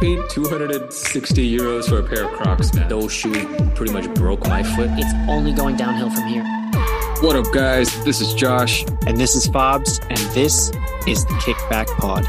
paid 260 euros for a pair of Crocs, man. Those shoes pretty much broke my foot. It's only going downhill from here. What up, guys? This is Josh. And this is Fabs, and this is the Kickback Pod.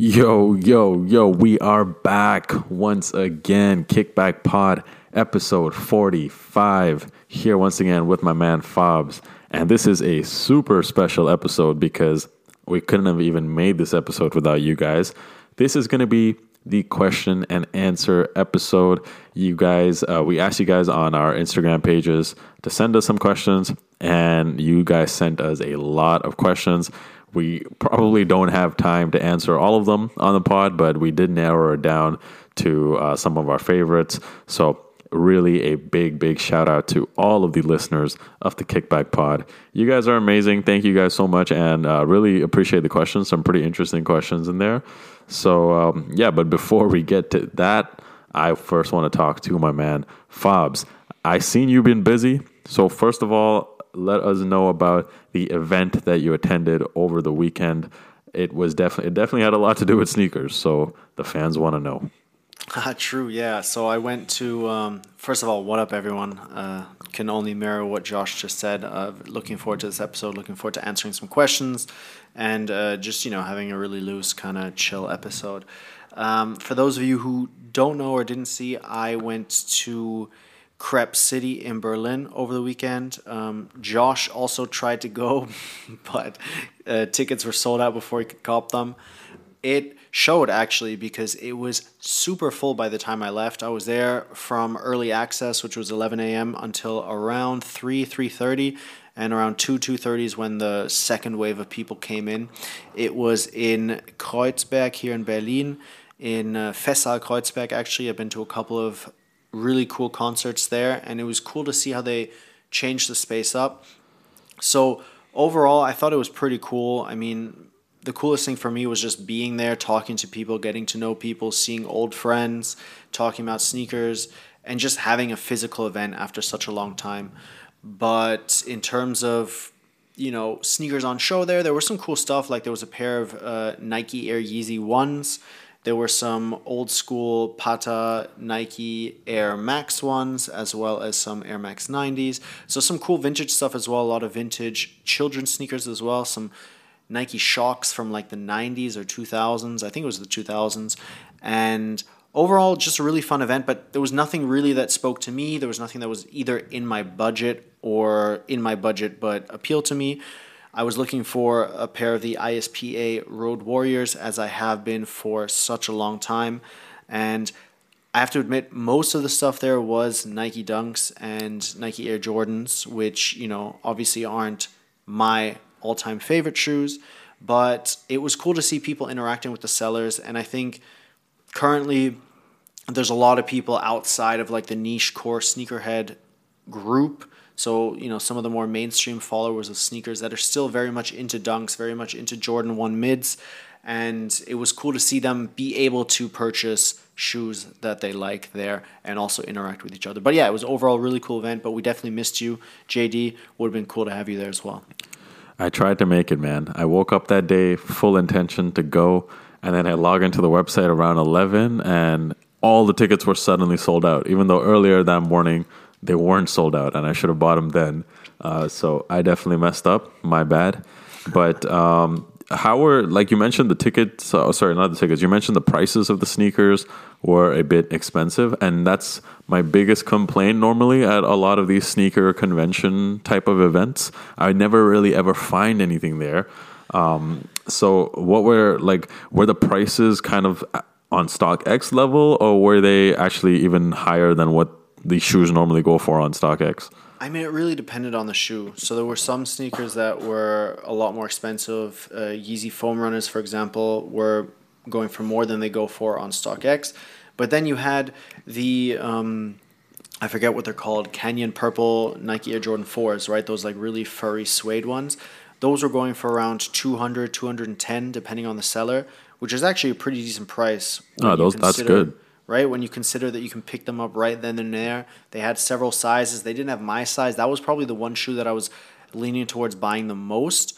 Yo, yo, yo, we are back once again. Kickback Pod, episode 45. Here once again with my man Fabs. And this is a super special episode because we couldn't have even made this episode without you guys. This is going to be the question and answer episode. You guys, uh, we asked you guys on our Instagram pages to send us some questions, and you guys sent us a lot of questions. We probably don't have time to answer all of them on the pod, but we did narrow it down to uh, some of our favorites. So, really, a big, big shout out to all of the listeners of the Kickback Pod. You guys are amazing. Thank you guys so much, and uh, really appreciate the questions. Some pretty interesting questions in there. So, um, yeah, but before we get to that, I first want to talk to my man, Fabs. I seen you've been busy. So, first of all, let us know about the event that you attended over the weekend. It was definitely it definitely had a lot to do with sneakers, so the fans want to know. Ah, true, yeah. So I went to um, first of all, what up, everyone? Uh, can only mirror what Josh just said. Uh, looking forward to this episode. Looking forward to answering some questions, and uh, just you know having a really loose kind of chill episode. Um, for those of you who don't know or didn't see, I went to Crep City in Berlin over the weekend. Um, Josh also tried to go, but uh, tickets were sold out before he could cop them. It showed actually because it was super full by the time I left. I was there from early access, which was 11 a.m. until around 3 3:30, and around 2 2:30 is when the second wave of people came in. It was in Kreuzberg here in Berlin, in uh, Festsaal Kreuzberg. Actually, I've been to a couple of really cool concerts there, and it was cool to see how they changed the space up. So overall, I thought it was pretty cool. I mean, the coolest thing for me was just being there, talking to people, getting to know people, seeing old friends, talking about sneakers, and just having a physical event after such a long time. But in terms of you know sneakers on show there, there was some cool stuff. Like there was a pair of uh, Nike Air Yeezy ones there were some old school Patta Nike Air Max ones, as well as some Air Max 90s. So, some cool vintage stuff as well, a lot of vintage children's sneakers as well, some Nike Shox from like the 90s or 2000s. I think it was the 2000s. And overall, just a really fun event, but there was nothing really that spoke to me. There was nothing that was either in my budget or in my budget but appealed to me. I was looking for a pair of the ISPA Road Warriors as I have been for such a long time. And I have to admit, most of the stuff there was Nike Dunks and Nike Air Jordans, which, you know, obviously aren't my all time favorite shoes. But it was cool to see people interacting with the sellers. And I think currently there's a lot of people outside of like the niche core sneakerhead group so, you know, some of the more mainstream followers of sneakers that are still very much into dunks, very much into Jordan 1 mids. And it was cool to see them be able to purchase shoes that they like there and also interact with each other. But yeah, it was overall really cool event, but we definitely missed you. JD, would have been cool to have you there as well. I tried to make it, man. I woke up that day full intention to go, and then I log into the website around 11, and all the tickets were suddenly sold out, even though earlier that morning they weren't sold out, and I should have bought them then. Uh, so I definitely messed up. My bad. But um, how were like you mentioned the tickets? Oh, sorry, not the tickets. You mentioned the prices of the sneakers were a bit expensive, and that's my biggest complaint normally at a lot of these sneaker convention type of events. I never really ever find anything there. Um, so what were like were the prices kind of on StockX level, or were they actually even higher than what these shoes normally go for on StockX? I mean, it really depended on the shoe. So there were some sneakers that were a lot more expensive. Uh, Yeezy foam runners, for example, were going for more than they go for on StockX. But then you had the um, I forget what they're called, Canyon Purple Nike Air Jordan 4s, right? Those like really furry suede ones. Those were going for around 200, 210 depending on the seller, which is actually a pretty decent price. Oh, those that's good right? When you consider that you can pick them up right then and there. They had several sizes. They didn't have my size. That was probably the one shoe that I was leaning towards buying the most.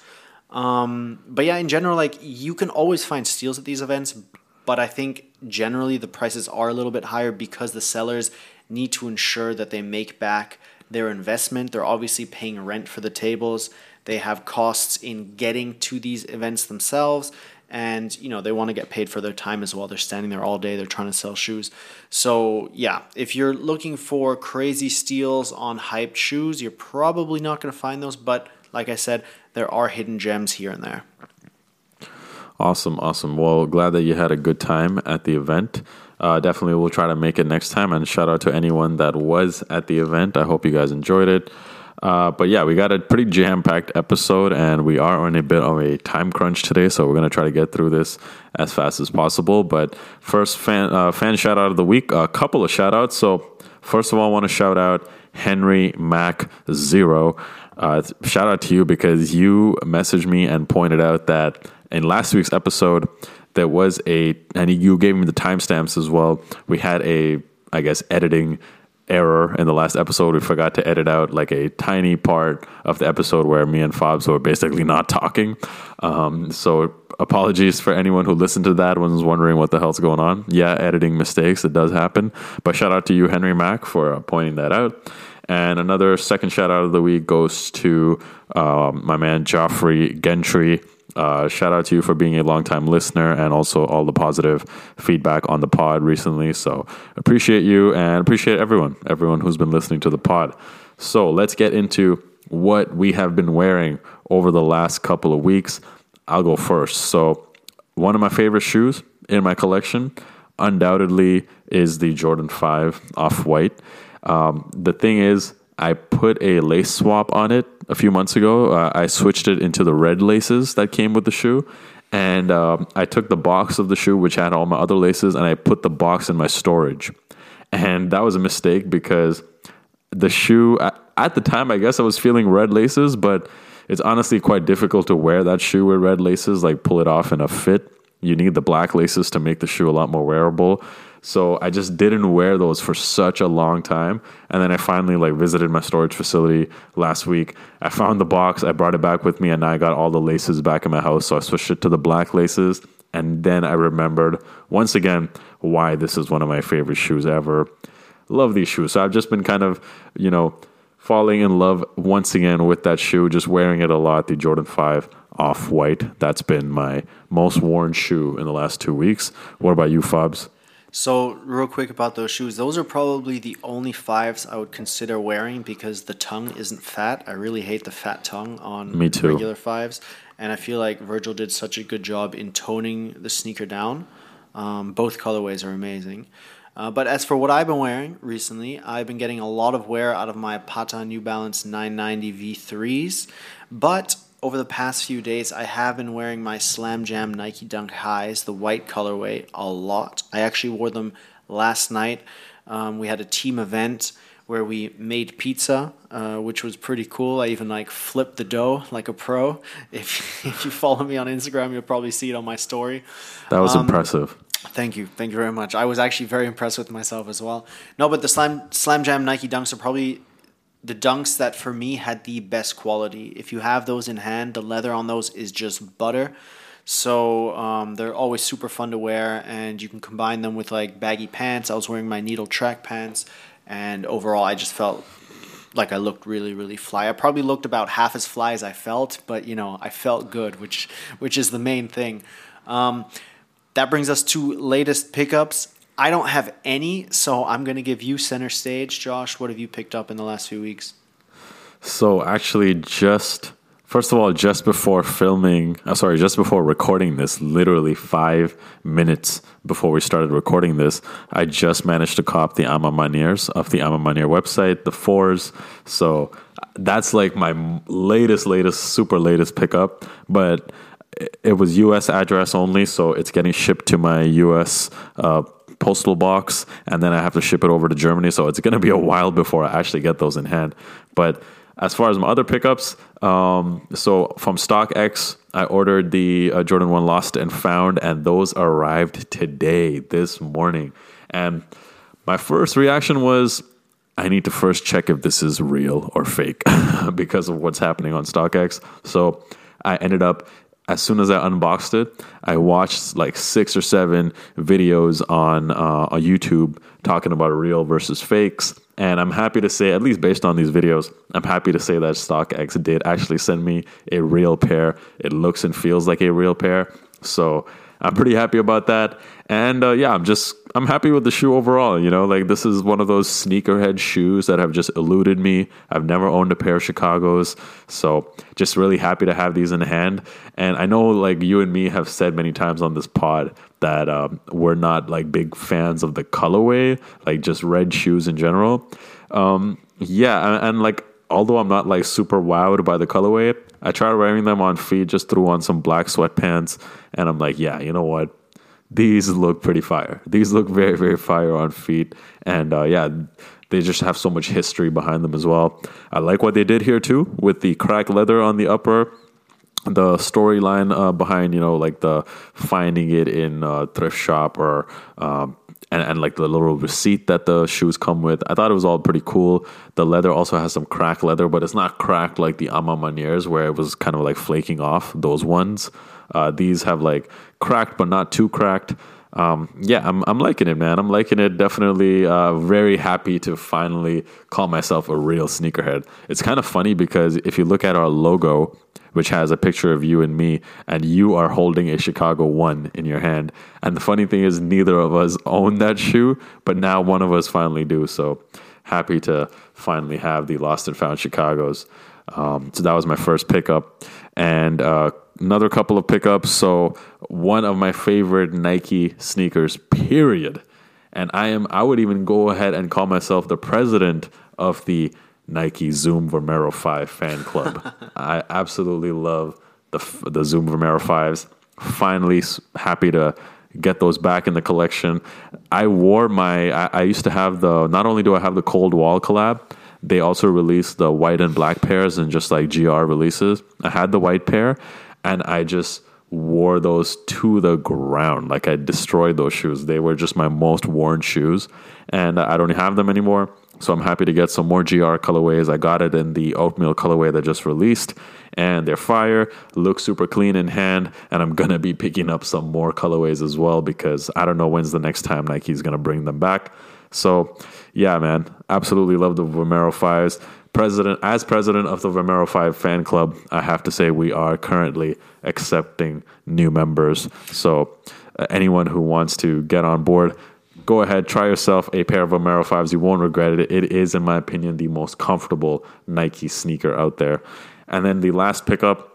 Um, but yeah, in general, like you can always find steals at these events, but I think generally the prices are a little bit higher because the sellers need to ensure that they make back their investment. They're obviously paying rent for the tables. They have costs in getting to these events themselves and you know they want to get paid for their time as well. They're standing there all day they're trying to sell shoes. So yeah if you're looking for crazy steals on hyped shoes you're probably not going to find those but like i said there are hidden gems here and there. Awesome awesome. Well glad that you had a good time at the event. Uh, definitely we'll try to make it next time and shout out to anyone that was at the event. I hope you guys enjoyed it uh, but yeah, we got a pretty jam packed episode, and we are on a bit of a time crunch today, so we're gonna try to get through this as fast as possible. But first, fan uh, fan shout out of the week, a couple of shout outs. So first of all, I want to shout out Henry Mac Zero. Uh, shout out to you because you messaged me and pointed out that in last week's episode there was a, and you gave me the timestamps as well. We had a, I guess, editing error in the last episode. We forgot to edit out like a tiny part of the episode where me and Fabs were basically not talking. Um, so apologies for anyone who listened to that and was wondering what the hell's going on. Yeah, editing mistakes, it does happen. But shout out to you, Henry Mack, for uh, pointing that out. And another second shout out of the week goes to um, my man Joffrey Gentry. Uh, shout out to you for being a longtime listener and also all the positive feedback on the pod recently. So appreciate you and appreciate everyone, everyone who's been listening to the pod. So let's get into what we have been wearing over the last couple of weeks. I'll go first. So one of my favorite shoes in my collection undoubtedly is the Jordan 5 off white. Um, the thing is, I put a lace swap on it a few months ago. Uh, I switched it into the red laces that came with the shoe. And um, I took the box of the shoe, which had all my other laces, and I put the box in my storage. And that was a mistake because the shoe, at the time, I guess I was feeling red laces, but it's honestly quite difficult to wear that shoe with red laces, like pull it off in a fit. You need the black laces to make the shoe a lot more wearable. So I just didn't wear those for such a long time. And then I finally like visited my storage facility last week. I found the box, I brought it back with me, and I got all the laces back in my house. So I switched it to the black laces. And then I remembered once again why this is one of my favorite shoes ever. Love these shoes. So I've just been kind of, you know, falling in love once again with that shoe, just wearing it a lot, the Jordan 5 off white. That's been my most worn shoe in the last two weeks. What about you, Fabs? So, real quick about those shoes, those are probably the only fives I would consider wearing because the tongue isn't fat. I really hate the fat tongue on Me too. regular fives. And I feel like Virgil did such a good job in toning the sneaker down. Um, both colorways are amazing. Uh, but as for what I've been wearing recently, I've been getting a lot of wear out of my Patta New Balance 990 V3s. But over the past few days, I have been wearing my Slam Jam Nike Dunk Highs, the white colorway, a lot. I actually wore them last night. Um, we had a team event where we made pizza, uh, which was pretty cool. I even like flipped the dough like a pro. If if you follow me on Instagram, you'll probably see it on my story. That was um, impressive. Thank you, thank you very much. I was actually very impressed with myself as well. No, but the Slam Slam Jam Nike Dunks are probably the dunks that for me had the best quality. If you have those in hand, the leather on those is just butter. So um, they're always super fun to wear, and you can combine them with like baggy pants. I was wearing my needle track pants, and overall, I just felt like I looked really, really fly. I probably looked about half as fly as I felt, but you know, I felt good, which which is the main thing. Um, that brings us to latest pickups. I don't have any, so I'm going to give you center stage. Josh, what have you picked up in the last few weeks? So, actually, just first of all, just before filming, uh, sorry, just before recording this, literally five minutes before we started recording this, I just managed to cop the A Ma Manières of the A Ma Manière website, the fours. So, that's like my latest, latest, super latest pickup. But it was US address only, so it's getting shipped to my US uh, postal box and then I have to ship it over to Germany. So it's going to be a while before I actually get those in hand. But as far as my other pickups, um, so from StockX, I ordered the uh, Jordan 1 Lost and Found, and those arrived today, this morning. And my first reaction was I need to first check if this is real or fake because of what's happening on StockX. So I ended up as soon as I unboxed it, I watched like six or seven videos on uh, on YouTube talking about real versus fakes. And I'm happy to say, at least based on these videos, I'm happy to say that StockX did actually send me a real pair. It looks and feels like a real pair. So I'm pretty happy about that. And uh, yeah, I'm just I'm happy with the shoe overall. You know, like this is one of those sneakerhead shoes that have just eluded me. I've never owned a pair of Chicago's, so just really happy to have these in hand. And I know, like you and me have said many times on this pod that um, we're not like big fans of the colorway, like just red shoes in general. Um, yeah, and, and like although I'm not like super wowed by the colorway, I tried wearing them on feet, just threw on some black sweatpants, and I'm like, yeah, you know what? These look pretty fire. These look very, very fire on feet. And uh, yeah, they just have so much history behind them as well. I like what they did here too with the cracked leather on the upper the storyline uh, behind you know like the finding it in a thrift shop or um, and, and like the little receipt that the shoes come with i thought it was all pretty cool the leather also has some cracked leather but it's not cracked like the A Ma Manières where it was kind of like flaking off those ones uh, these have like cracked but not too cracked um, yeah, I'm, I'm liking it, man. I'm liking it. Definitely uh, very happy to finally call myself a real sneakerhead. It's kind of funny because if you look at our logo, which has a picture of you and me, and you are holding a Chicago One in your hand. And the funny thing is, neither of us own that shoe, but now one of us finally do. So happy to finally have the Lost and Found Chicago's. Um, so that was my first pickup. And uh, another couple of pickups. So one of my favorite Nike sneakers, period. And I am I would even go ahead and call myself the president of the Nike Zoom Vomero 5 fan club. I absolutely love the the Zoom Vomero 5s. Finally happy to get those back in the collection. I wore my I, I used to have the not only do I have the Cold Wall collab, they also released the white and black pairs and just like GR releases. I had the white pair and I just wore those to the ground. Like I destroyed those shoes. They were just my most worn shoes, and I don't have them anymore. So I'm happy to get some more GR colorways. I got it in the oatmeal colorway that just released, and they're fire. Look super clean in hand, and I'm gonna be picking up some more colorways as well because I don't know when's the next time Nike's gonna bring them back. So yeah, man, absolutely love the Vomero fives president as president of the Vomero 5 fan club, I have to say we are currently accepting new members. So uh, anyone who wants to get on board, go ahead, try yourself a pair of Vomero 5s. You won't regret it. It is, in my opinion, the most comfortable Nike sneaker out there. And then the last pickup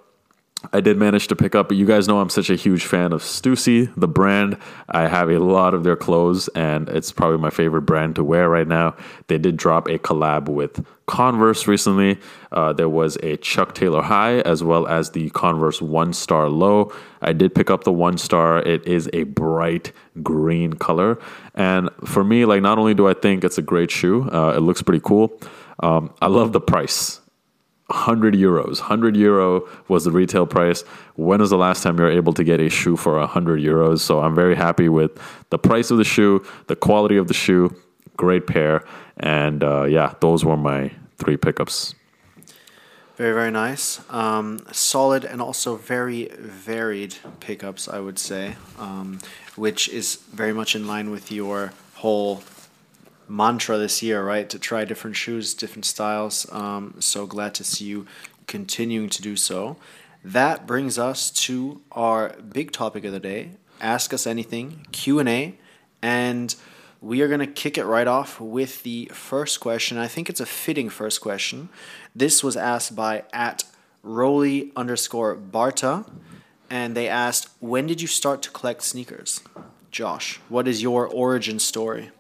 I did manage to pick up, but you guys know I'm such a huge fan of Stussy, the brand. I have a lot of their clothes, and it's probably my favorite brand to wear right now. They did drop a collab with Converse recently. Uh, there was a Chuck Taylor High as well as the Converse One Star Low. I did pick up the One Star. It is a bright green color, and for me, like not only do I think it's a great shoe, uh, it looks pretty cool. Um, I love the price. 100 euros. 100 euro was the retail price. When was the last time you were able to get a shoe for 100 euros? So I'm very happy with the price of the shoe, the quality of the shoe. Great pair. And uh, yeah, those were my three pickups. Very, very nice. Um, solid and also very varied pickups, I would say, um, which is very much in line with your whole mantra this year, right? To try different shoes, different styles. Um, so glad to see you continuing to do so. That brings us to our big topic of the day: Ask Us Anything Q and A, and we are going to kick it right off with the first question. I think it's a fitting first question. This was asked by at Roly underscore Barta, and they asked, "When did you start to collect sneakers?" Josh, what is your origin story?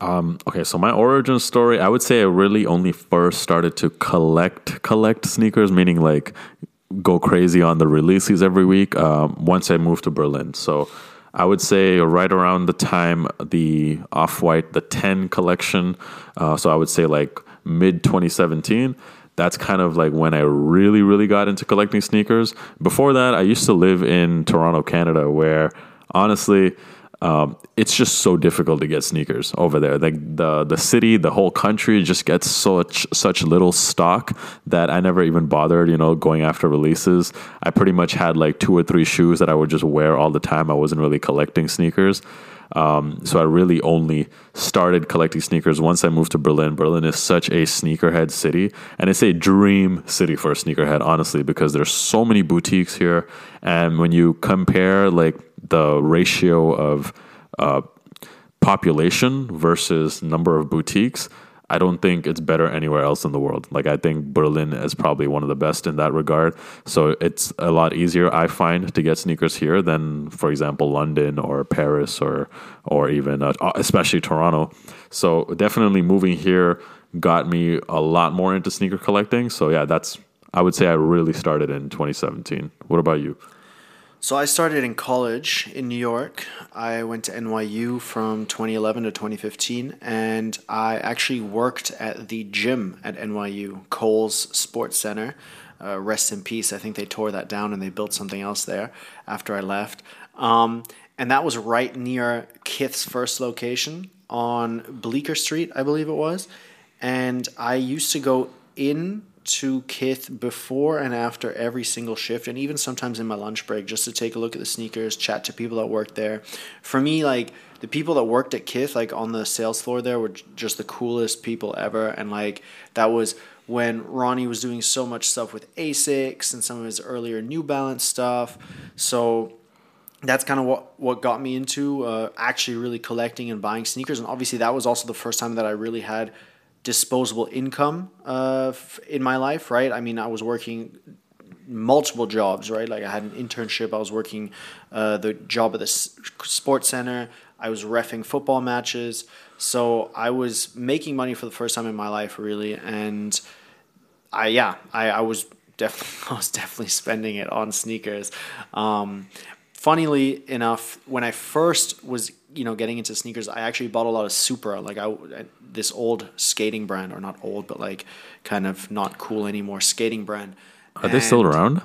Um, okay, so my origin story, I would say I really only first started to collect collect sneakers, meaning like go crazy on the releases every week. Um, once I moved to Berlin, so I would say right around the time the Off White the Ten collection. Uh, so I would say like mid 2017 that's kind of like when I really, really got into collecting sneakers. Before that, I used to live in Toronto, Canada, where honestly, um, it's just so difficult to get sneakers over there. Like the the city, the whole country just gets such such little stock that I never even bothered, you know, going after releases. I pretty much had like two or three shoes that I would just wear all the time. I wasn't really collecting sneakers. Um, so I really only started collecting sneakers once I moved to Berlin. Berlin is such a sneakerhead city, and it's a dream city for a sneakerhead, honestly, because there's so many boutiques here. And when you compare like the ratio of uh, population versus number of boutiques, I don't think it's better anywhere else in the world. Like I think Berlin is probably one of the best in that regard. So it's a lot easier I find to get sneakers here than, for example, London or Paris or or even uh, especially Toronto. So definitely moving here got me a lot more into sneaker collecting. So yeah, that's I would say I really started in 2017. What about you? So I started in college in New York. I went to NYU from 2011 to 2015, and I actually worked at the gym at NYU, Coles Sports Center. Uh, rest in peace. I think they tore that down and they built something else there after I left. Um, and that was right near Kith's first location on Bleecker Street, I believe it was. And I used to go in to Kith before and after every single shift, and even sometimes in my lunch break, just to take a look at the sneakers, chat to people that work there. For me, like the people that worked at Kith, like on the sales floor there, were just the coolest people ever, and like that was when Ronnie was doing so much stuff with Asics and some of his earlier New Balance stuff. So that's kind of what, what got me into uh, actually really collecting and buying sneakers. And obviously, that was also the first time that I really had disposable income uh, in my life, right? I mean, I was working multiple jobs, right? Like I had an internship, I was working uh, the job at the sports center, I was refing football matches. So I was making money for the first time in my life, really. And I, yeah, I, I was definitely, I was definitely spending it on sneakers. Um, funnily enough, when I first was you know getting into sneakers, I actually bought a lot of Supra, like I this old skating brand, or not old, but like kind of not cool anymore skating brand. Are and they still around?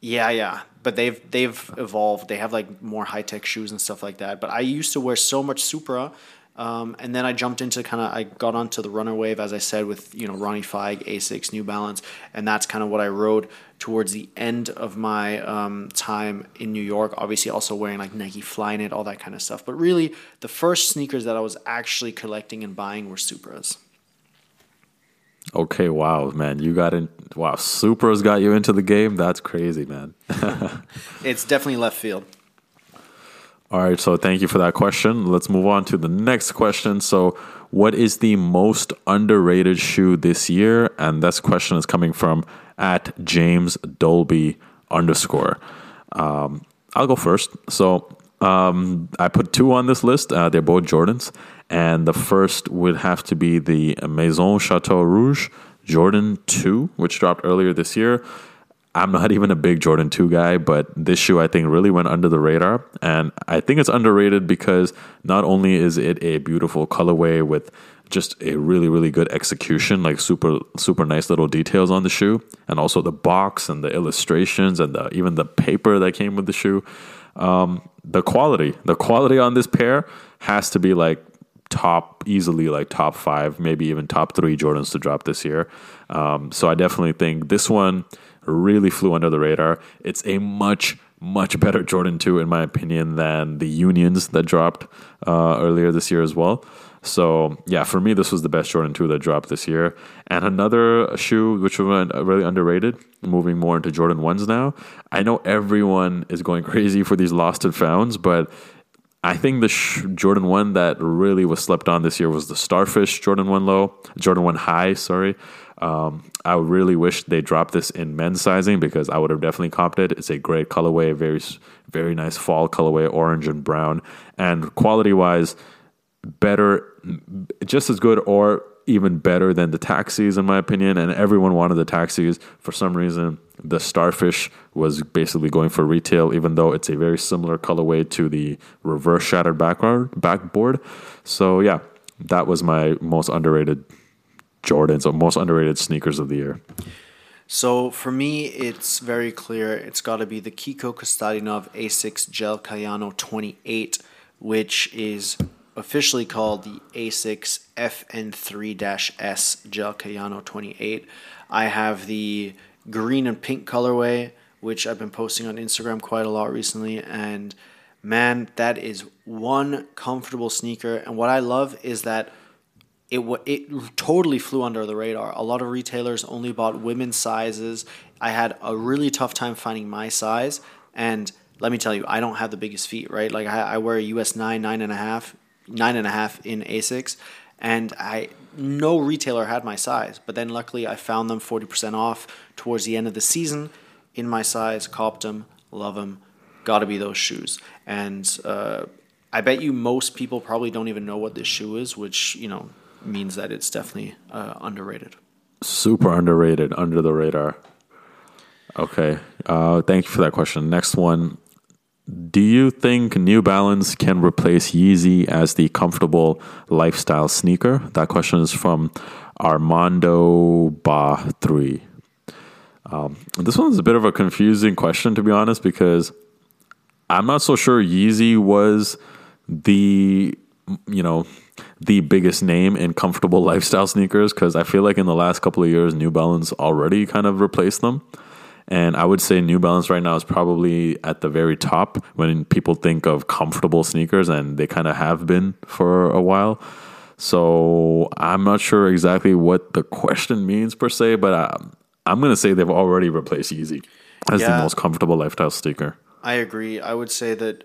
Yeah, yeah, but they've they've evolved. They have like more high tech shoes and stuff like that. But I used to wear so much Supra um, and then I jumped into kind of I got onto the runner wave as I said with you know Ronnie Fieg, Asics, New Balance, and that's kind of what I rode towards the end of my um, time in New York. Obviously, also wearing like Nike Flyknit, all that kind of stuff. But really, the first sneakers that I was actually collecting and buying were Supras. Okay, wow, man, you got in. Wow, Supras got you into the game. That's crazy, man. it's definitely left field. All right, so thank you for that question. Let's move on to the next question. So, what is the most underrated shoe this year? And this question is coming from at James Dolby underscore. Um, I'll go first. So, um, I put two on this list. Uh, they're both Jordans, and the first would have to be the Maison Chateau Rouge Jordan 2, which dropped earlier this year. I'm not even a big Jordan 2 guy, but this shoe I think really went under the radar. And I think it's underrated because not only is it a beautiful colorway with just a really, really good execution, like super, super nice little details on the shoe, and also the box and the illustrations and the, even the paper that came with the shoe. Um, the quality, the quality on this pair has to be like top, easily like top five, maybe even top three Jordans to drop this year. Um, so I definitely think this one really flew under the radar. It's a much much better Jordan 2 in my opinion than the Unions that dropped uh, earlier this year as well. So yeah, for me this was the best Jordan 2 that dropped this year. And another shoe which was really underrated, moving more into Jordan 1s now. I know everyone is going crazy for these lost and founds, but I think the sh- Jordan 1 that really was slept on this year was the Starfish Jordan 1 low, Jordan 1 high, sorry. Um, I really wish they dropped this in men's sizing because I would have definitely copped it. It's a great colorway, very very nice fall colorway, orange and brown, and quality wise, better, just as good or even better than the taxis in my opinion. And everyone wanted the taxis for some reason. The Starfish was basically going for retail, even though it's a very similar colorway to the reverse shattered backboard. Backboard. So yeah, that was my most underrated Jordans or most underrated sneakers of the year? So for me, it's very clear. It's got to be the Kiko Kostadinov Asics Gel Kayano 28 which is officially called the Asics FN3-S Gel Kayano 28. I have the green and pink colorway, which I've been posting on Instagram quite a lot recently, and man, that is one comfortable sneaker. And what I love is that it it totally flew under the radar. A lot of retailers only bought women's sizes. I had a really tough time finding my size, and let me tell you, I don't have the biggest feet, right? Like I, I wear a US nine, nine and a half, nine and a half in Asics, and I no retailer had my size. But then luckily, I found them forty percent off towards the end of the season in my size. Copped them, love them. Got to be those shoes, and uh, I bet you most people probably don't even know what this shoe is, which you know means that it's definitely uh, underrated. Super underrated, under the radar. Okay. Uh, thank you for that question. Next one. Do you think New Balance can replace Yeezy as the comfortable lifestyle sneaker? That question is from Armando Ba 3. Um, this one's a bit of a confusing question, to be honest, because I'm not so sure Yeezy was the, you know, the biggest name in comfortable lifestyle sneakers because I feel like in the last couple of years, New Balance already kind of replaced them. And I would say New Balance right now is probably at the very top when people think of comfortable sneakers, and they kind of have been for a while. So I'm not sure exactly what the question means per se, but I, I'm going to say they've already replaced Yeezy as Yeah. the most comfortable lifestyle sneaker. I agree. I would say that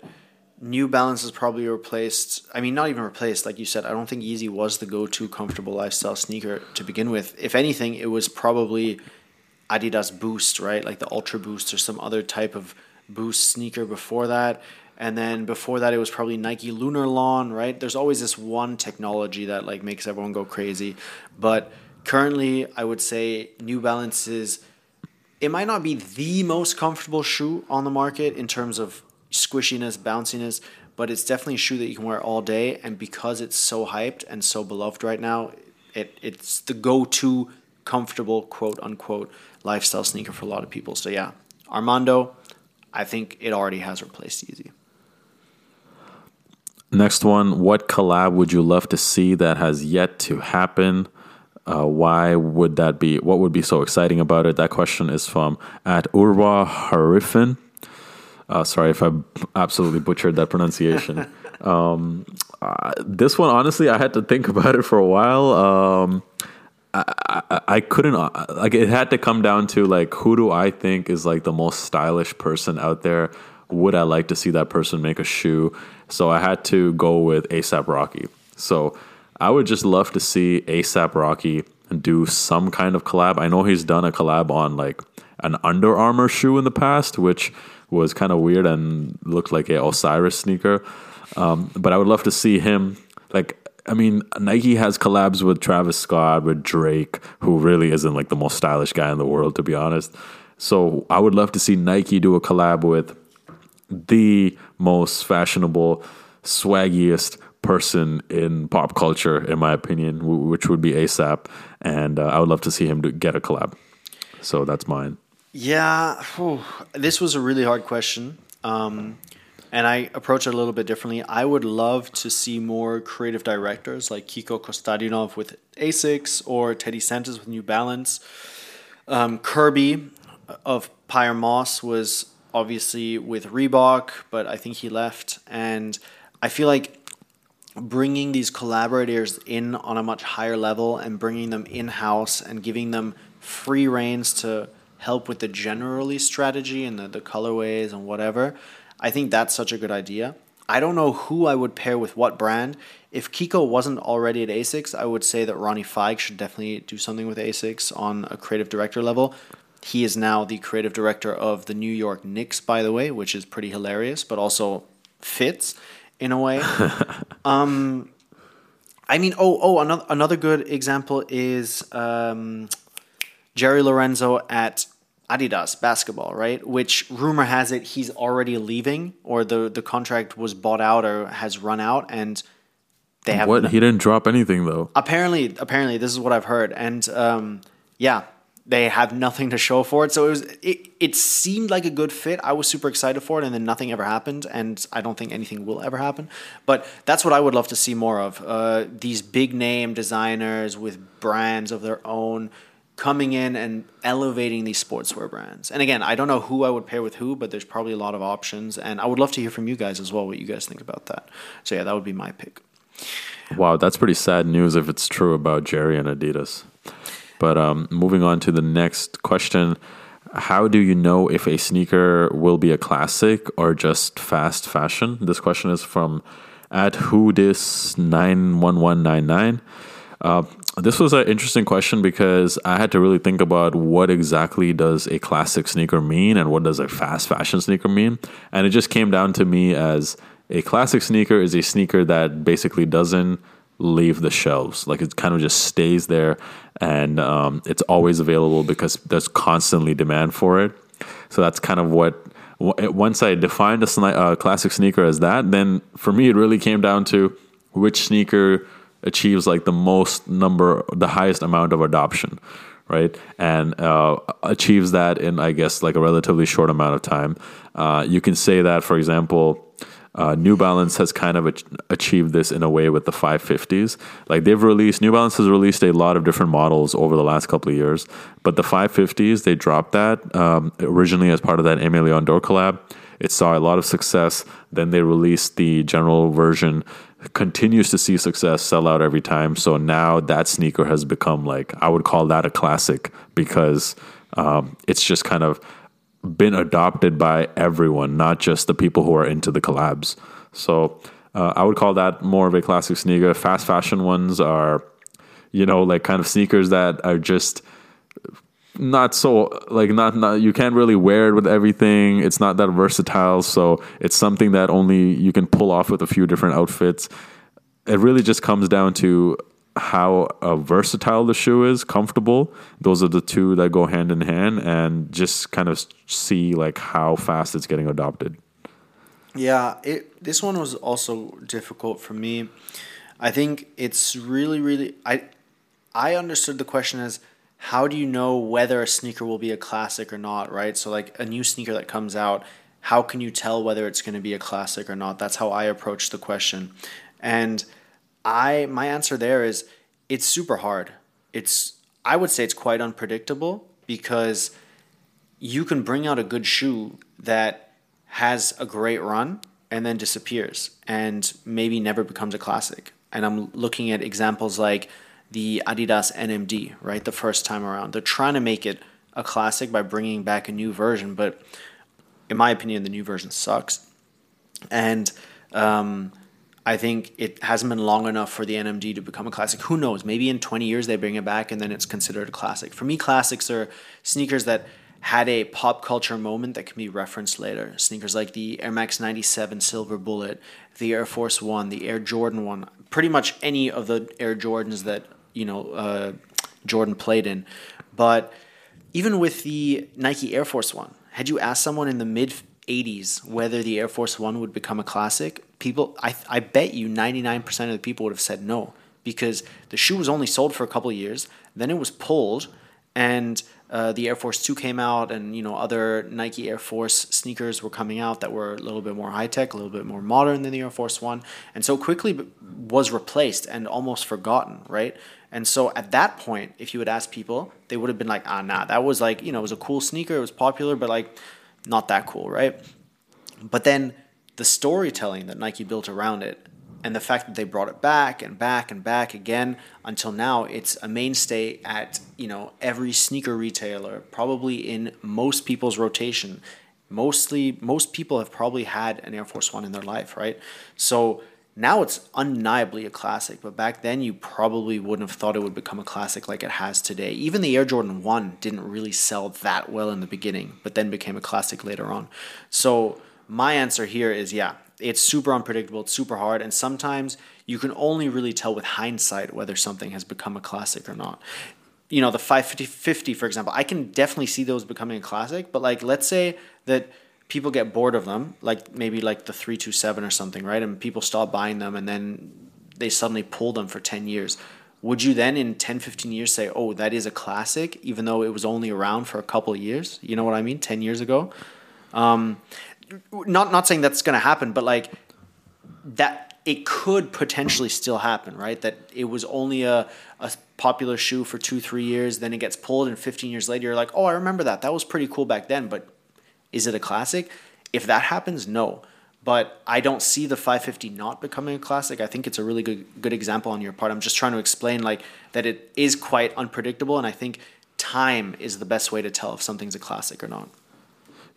New Balance has probably replaced. I mean, not even replaced. Like you said, I don't think Yeezy was the go-to comfortable lifestyle sneaker to begin with. If anything, it was probably Adidas Boost, right? Like the Ultra Boost or some other type of Boost sneaker before that. And then before that, it was probably Nike Lunarlon, right? There's always this one technology that like makes everyone go crazy. But currently, I would say New Balance is it might not be the most comfortable shoe on the market in terms of squishiness, bounciness, but it's definitely a shoe that you can wear all day. And because it's so hyped and so beloved right now, it it's the go-to comfortable quote unquote lifestyle sneaker for a lot of people. So yeah, Armando, I think it already has replaced Yeezy. Next one, what collab would you love to see that has yet to happen? Uh, why would that be? What would be so exciting about it? That question is from at Urwa Harifin. Uh, sorry if I absolutely butchered that pronunciation. um, uh, this one, honestly, I had to think about it for a while. Um, I, I, I couldn't uh, like it had to come down to like who do I think is like the most stylish person out there? Would I like to see that person make a shoe? So I had to go with ASAP Rocky. So I would just love to see ASAP Rocky do some kind of collab. I know he's done a collab on like an Under Armour shoe in the past, which was kind of weird and looked like a Osiris sneaker. Um, but I would love to see him like I mean, Nike has collabs with Travis Scott, with Drake, who really isn't like the most stylish guy in the world, to be honest. So I would love to see Nike do a collab with the most fashionable, swaggiest person in pop culture, in my opinion, which would be ASAP. And uh, I would love to see him do, get a collab. So that's mine. Yeah, whew, this was a really hard question. Um, and I approach it a little bit differently. I would love to see more creative directors like Kiko Kostadinov with Asics or Teddy Santis with New Balance. Um, Kerby of Pyer Moss was obviously with Reebok, but I think he left. And I feel like bringing these collaborators in on a much higher level and bringing them in house and giving them free reins to help with the generally strategy and the, the colorways and whatever. I think that's such a good idea. I don't know who I would pair with what brand. If Kiko wasn't already at Asics, I would say that Ronnie Fieg should definitely do something with Asics on a creative director level. He is now the creative director of the New York Knicks, by the way, which is pretty hilarious, but also fits in a way. um, I mean, oh, oh, another another good example is um, Jerry Lorenzo at Adidas basketball, right? Which rumor has it he's already leaving, or the the contract was bought out or has run out, and they have What? He didn't drop anything though. apparently apparently this is what I've heard, and um, yeah, they have nothing to show for it. So it was it, it seemed like a good fit. I was super excited for it, and then nothing ever happened, and I don't think anything will ever happen. But that's what I would love to see more of. Uh, these big name designers with brands of their own coming in and elevating these sportswear brands. And again, I don't know who I would pair with who, but there's probably a lot of options, and I would love to hear from you guys as well what you guys think about that. So yeah, that would be my pick. Wow, that's pretty sad news if it's true about Jerry and Adidas. But um, moving on to the next question How do you know if a sneaker will be a classic or just fast fashion? This question is from at who this 91199. Uh, this was an interesting question because I had to really think about what exactly does a classic sneaker mean and what does a fast fashion sneaker mean. And it just came down to me as a classic sneaker is a sneaker that basically doesn't leave the shelves. Like it kind of just stays there and um, it's always available because there's constantly demand for it. So that's kind of what. Once I defined a uh, classic sneaker as that, then for me it really came down to which sneaker achieves like the most number, the highest amount of adoption, right? And uh, achieves that in, I guess, like a relatively short amount of time. Uh, you can say that, for example, uh, New Balance has kind of achieved this in a way with the 550s. Like they've released, New Balance has released a lot of different models over the last couple of years, but the 550s, they dropped that um, originally as part of that Aimé Leon Dore collab. It saw a lot of success. Then they released the general version, continues to see success, sell out every time. So now that sneaker has become like, I would call that a classic because um, it's just kind of been adopted by everyone, not just the people who are into the collabs. So uh, I would call that more of a classic sneaker. Fast fashion ones are, you know, like kind of sneakers that are just not so like not, not you can't really wear it with everything. It's not that versatile, so it's something that only you can pull off with a few different outfits. It really just comes down to how uh, versatile the shoe is, comfortable. Those are the two that go hand in hand, and just kind of see like how fast it's getting adopted. Yeah, it. This one was also difficult for me. I think it's really, really. I, I understood the question as how do you know whether a sneaker will be a classic or not, right? So like a new sneaker that comes out, how can you tell whether it's going to be a classic or not? That's how I approach the question, and I my answer there is it's super hard. It's I would say it's quite unpredictable because you can bring out a good shoe that has a great run and then disappears and maybe never becomes a classic. And I'm looking at examples like the Adidas NMD, right? The first time around. They're trying to make it a classic by bringing back a new version, but in my opinion, the new version sucks. And um, I think it hasn't been long enough for the NMD to become a classic. Who knows? Maybe in 20 years they bring it back and then it's considered a classic. For me, classics are sneakers that had a pop culture moment that can be referenced later. Sneakers like the Air Max 97 Silver Bullet, the Air Force One, the Air Jordan One, pretty much any of the Air Jordans that you know uh, Jordan played in. But even with the Nike Air Force One, had you asked someone in the mid 80s whether the Air Force One would become a classic, people, I, I bet you 99% of the people would have said no because the shoe was only sold for a couple years. Then it was pulled, and uh, the Air Force Two came out, and you know other Nike Air Force sneakers were coming out that were a little bit more high tech, a little bit more modern than the Air Force One, and so quickly was replaced and almost forgotten, right? And so at that point, if you would ask people, they would have been like, ah, nah, that was like, you know, it was a cool sneaker, it was popular, but like not that cool, right? But then the storytelling that Nike built around it and the fact that they brought it back and back and back again until now it's a mainstay at you know every sneaker retailer probably in most people's rotation mostly most people have probably had an air force one in their life right so now it's undeniably a classic but back then you probably wouldn't have thought it would become a classic like it has today even the air jordan 1 didn't really sell that well in the beginning but then became a classic later on so my answer here is yeah, it's super unpredictable, it's super hard, and sometimes you can only really tell with hindsight whether something has become a classic or not. You know, the 550, for example, I can definitely see those becoming a classic, but like, let's say that people get bored of them, like maybe like the 327 or something, right? And people stop buying them and then they suddenly pull them for 10 years. would you then in 10, 15 years say, oh, that is a classic, even though it was only around for a couple of years? You know what I mean? 10 years ago? Um, not, not saying that's going to happen, but like that it could potentially still happen, right? That it was only a, a popular shoe for two, three years, then it gets pulled, and 15 years later, you're like, oh, I remember that. That was pretty cool back then, but is it a classic? If that happens, no. But I don't see the 550 not becoming a classic. I think it's a really good good example on your part. I'm just trying to explain like that it is quite unpredictable, and I think time is the best way to tell if something's a classic or not.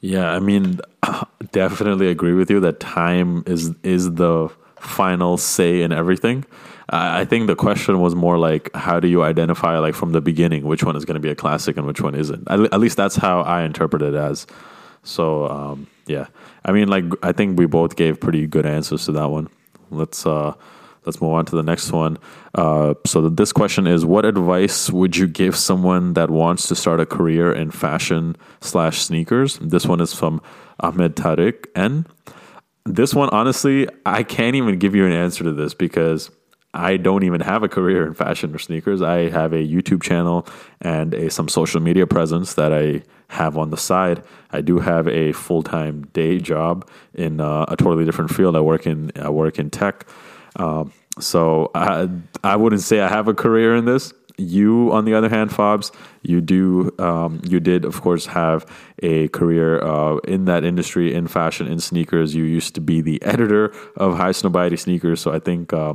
Yeah, I mean, definitely agree with you that time is is the final say in everything. I think the question was more like, how do you identify, like from the beginning, which one is going to be a classic and which one isn't? At, least that's how I interpret it as. So um, yeah, I mean, like I think we both gave pretty good answers to that one. Let's uh, let's move on to the next one. Uh, so this question is: What advice would you give someone that wants to start a career in fashion slash sneakers? This one is from Ahmed Tariq N. This one, honestly, I can't even give you an answer to this because I don't even have a career in fashion or sneakers. I have a YouTube channel and a, some social media presence that I have on the side. I do have a full time day job in uh, a totally different field. I work in I work in tech, um, so I I wouldn't say I have a career in this. You, on the other hand, Fabs, you do um, you did of course have a career uh, in that industry in fashion in sneakers. You used to be the editor of High Highsnobiety Sneakers, so I think uh,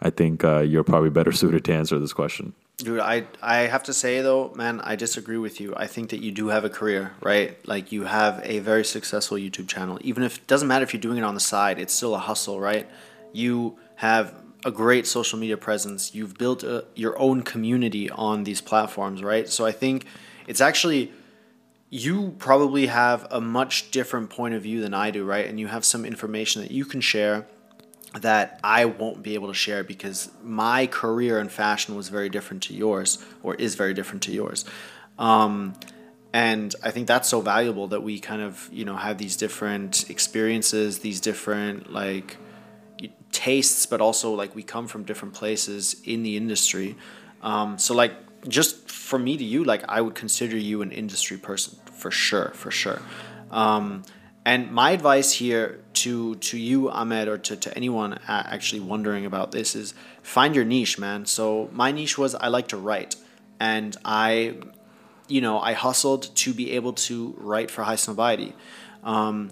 I think uh, you're probably better suited to answer this question. Dude, I I have to say though, man, I disagree with you. I think that you do have a career, right? Like you have a very successful YouTube channel. Even if it doesn't matter if you're doing it on the side, it's still a hustle, right? You have a great social media presence. You've built a, your own community on these platforms, right? So I think it's actually you probably have a much different point of view than I do, right? And you have some information that you can share that I won't be able to share because my career in fashion was very different to yours or is very different to yours. Um, and I think that's so valuable that we kind of, you know, have these different experiences, these different like tastes, but also like we come from different places in the industry. Um, so like just from me to you, like I would consider you an industry person for sure, for sure. Um, and my advice here to to you, Ahmed, or to, to anyone actually wondering about this is find your niche, man. So my niche was I like to write, and I, you know, I hustled to be able to write for High Highsnobiety. Um,